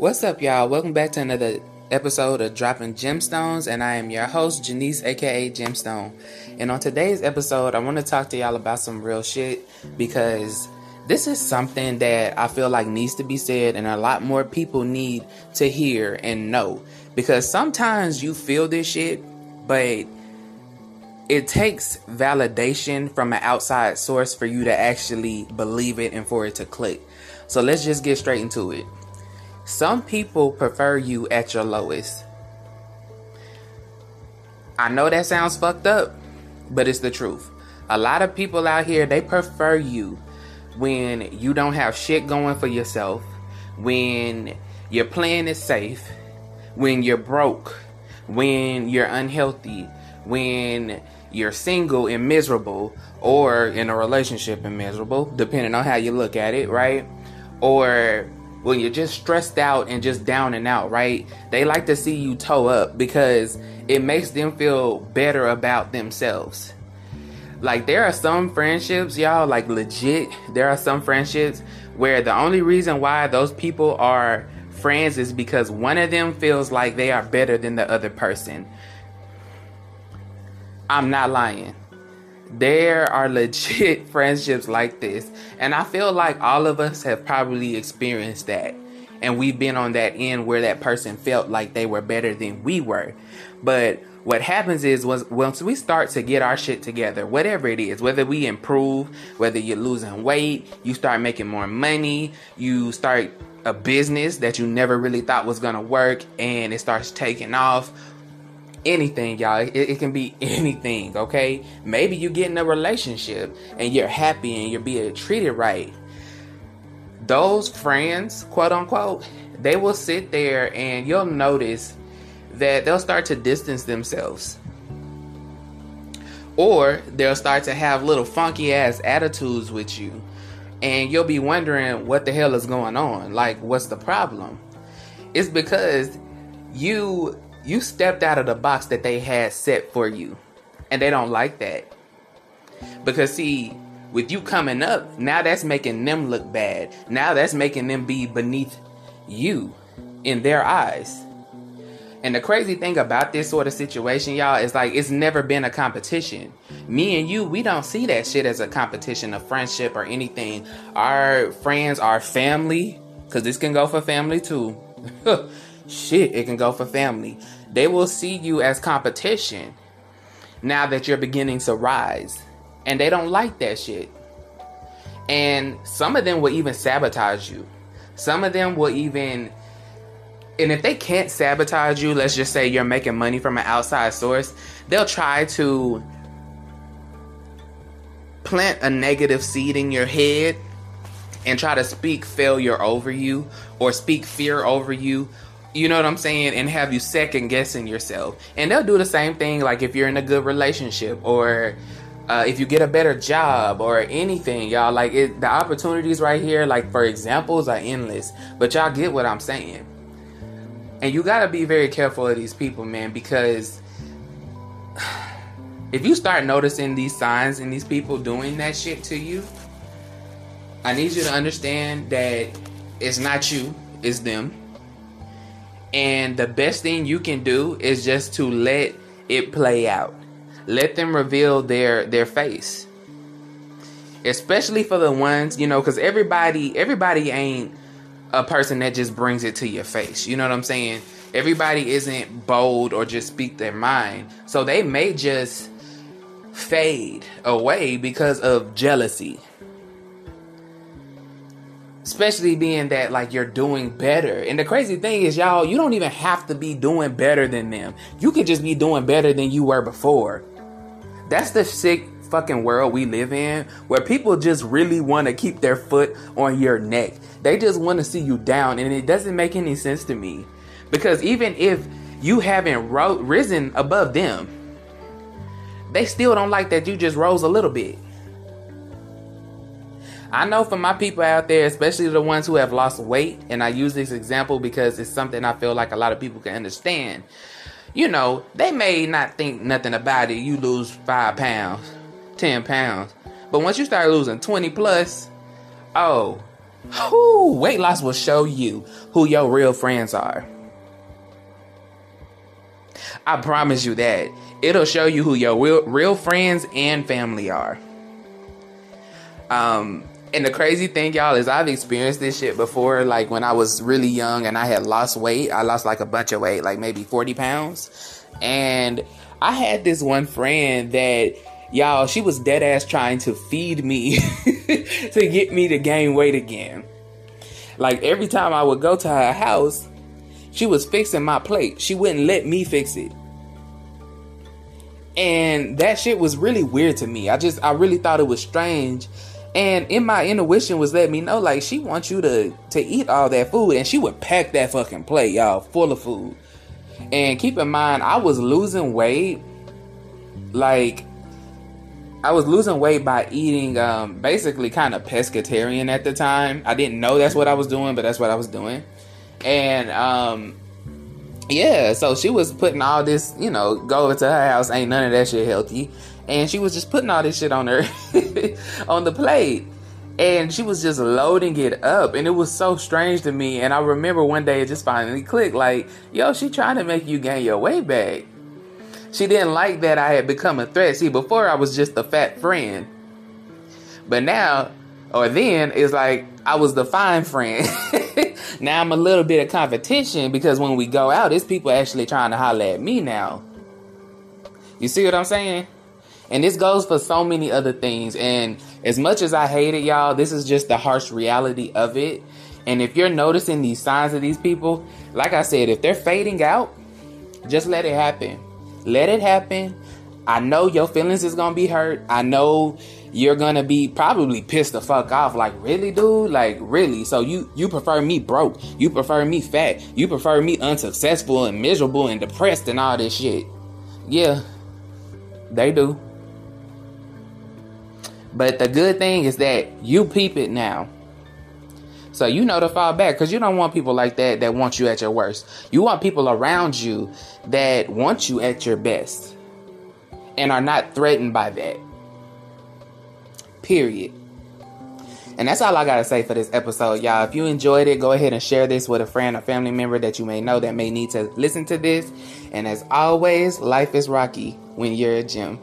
What's up, y'all? Welcome back to another episode of Dropping Gemstones, and I am your host, Janice, aka Gemstone. And on today's episode, I want to talk to y'all about some real shit because this is something that I feel like needs to be said, and a lot more people need to hear and know. Because sometimes you feel this shit, but it takes validation from an outside source for you to actually believe it and for it to click. So let's just get straight into it. Some people prefer you at your lowest. I know that sounds fucked up, but it's the truth. A lot of people out here, they prefer you when you don't have shit going for yourself, when your plan is safe, when you're broke, when you're unhealthy, when you're single and miserable, or in a relationship and miserable, depending on how you look at it, right? Or when you're just stressed out and just down and out, right? They like to see you toe up because it makes them feel better about themselves. Like there are some friendships, y'all, like legit, there are some friendships where the only reason why those people are friends is because one of them feels like they are better than the other person. I'm not lying. There are legit friendships like this. And I feel like all of us have probably experienced that. And we've been on that end where that person felt like they were better than we were. But what happens is was once we start to get our shit together, whatever it is, whether we improve, whether you're losing weight, you start making more money, you start a business that you never really thought was gonna work and it starts taking off anything, y'all. It, it, can be anything, okay? Maybe you get in a relationship and you're happy and you're being treated right. Those friends, quote unquote, they will sit there and you'll notice that they'll start to distance themselves. Or they'll start to have little funky ass attitudes with you. And you'll be wondering what the hell is going on. Like, what's the problem? It's because you you stepped out of the box that they had set for you. And they don't like that. Because see, with you coming up, now that's making them look bad. Now that's making them be beneath you in their eyes. And the crazy thing about this sort of situation, y'all, is like it's never been a competition. Me and you, we don't see that shit as a competition, a friendship, or anything. Our friends, our family, because this can go for family too. shit, it can go for family. They will see you as competition now that you're beginning to rise. And they don't like that shit. And some of them will even sabotage you. Some of them will even and if they can't sabotage you, let's just say you're making money from an outside source, they'll try to plant a negative seed in your head and try to speak failure over you or speak fear over you you know what I'm saying, and have you second guessing yourself. And they'll do the same thing, like if you're in a good relationship or uh, if you get a better job or anything, y'all. Like it, the opportunities right here, like for examples, are endless. But y'all get what I'm saying. And you gotta be very careful of these people, man, because if you start noticing these signs and these people doing that shit to you, I need you to understand that it's not you, it's them and the best thing you can do is just to let it play out. Let them reveal their their face. Especially for the ones, you know, cuz everybody everybody ain't a person that just brings it to your face. You know what I'm saying? Everybody isn't bold or just speak their mind. So they may just fade away because of jealousy especially being that like you're doing better. And the crazy thing is, y'all, you don't even have to be doing better than them. You could just be doing better than you were before. That's the sick fucking world we live in where people just really want to keep their foot on your neck. They just want to see you down and it doesn't make any sense to me. Because even if you haven't ro- risen above them, they still don't like that you just rose a little bit. I know for my people out there, especially the ones who have lost weight, and I use this example because it's something I feel like a lot of people can understand. You know, they may not think nothing about it. You lose five pounds, ten pounds, but once you start losing twenty plus, oh, Whew, weight loss will show you who your real friends are. I promise you that. It'll show you who your real, real friends and family are. Um, and the crazy thing, y'all, is I've experienced this shit before. Like when I was really young and I had lost weight, I lost like a bunch of weight, like maybe 40 pounds. And I had this one friend that, y'all, she was dead ass trying to feed me to get me to gain weight again. Like every time I would go to her house, she was fixing my plate. She wouldn't let me fix it. And that shit was really weird to me. I just, I really thought it was strange. And in my intuition was letting me know, like, she wants you to, to eat all that food. And she would pack that fucking plate, y'all, full of food. And keep in mind, I was losing weight. Like, I was losing weight by eating um, basically kind of pescatarian at the time. I didn't know that's what I was doing, but that's what I was doing. And um, yeah, so she was putting all this, you know, go over to her house, ain't none of that shit healthy. And she was just putting all this shit on her on the plate. And she was just loading it up. And it was so strange to me. And I remember one day it just finally clicked like, yo, she trying to make you gain your weight back. She didn't like that I had become a threat. See, before I was just a fat friend. But now, or then, it's like I was the fine friend. now I'm a little bit of competition because when we go out, it's people actually trying to holler at me now. You see what I'm saying? And this goes for so many other things. And as much as I hate it, y'all, this is just the harsh reality of it. And if you're noticing these signs of these people, like I said, if they're fading out, just let it happen. Let it happen. I know your feelings is gonna be hurt. I know you're gonna be probably pissed the fuck off. Like, really, dude? Like, really? So you you prefer me broke? You prefer me fat? You prefer me unsuccessful and miserable and depressed and all this shit? Yeah, they do. But the good thing is that you peep it now. So you know to fall back because you don't want people like that that want you at your worst. You want people around you that want you at your best and are not threatened by that. Period. And that's all I gotta say for this episode, y'all. If you enjoyed it, go ahead and share this with a friend or family member that you may know that may need to listen to this. And as always, life is rocky when you're a gym.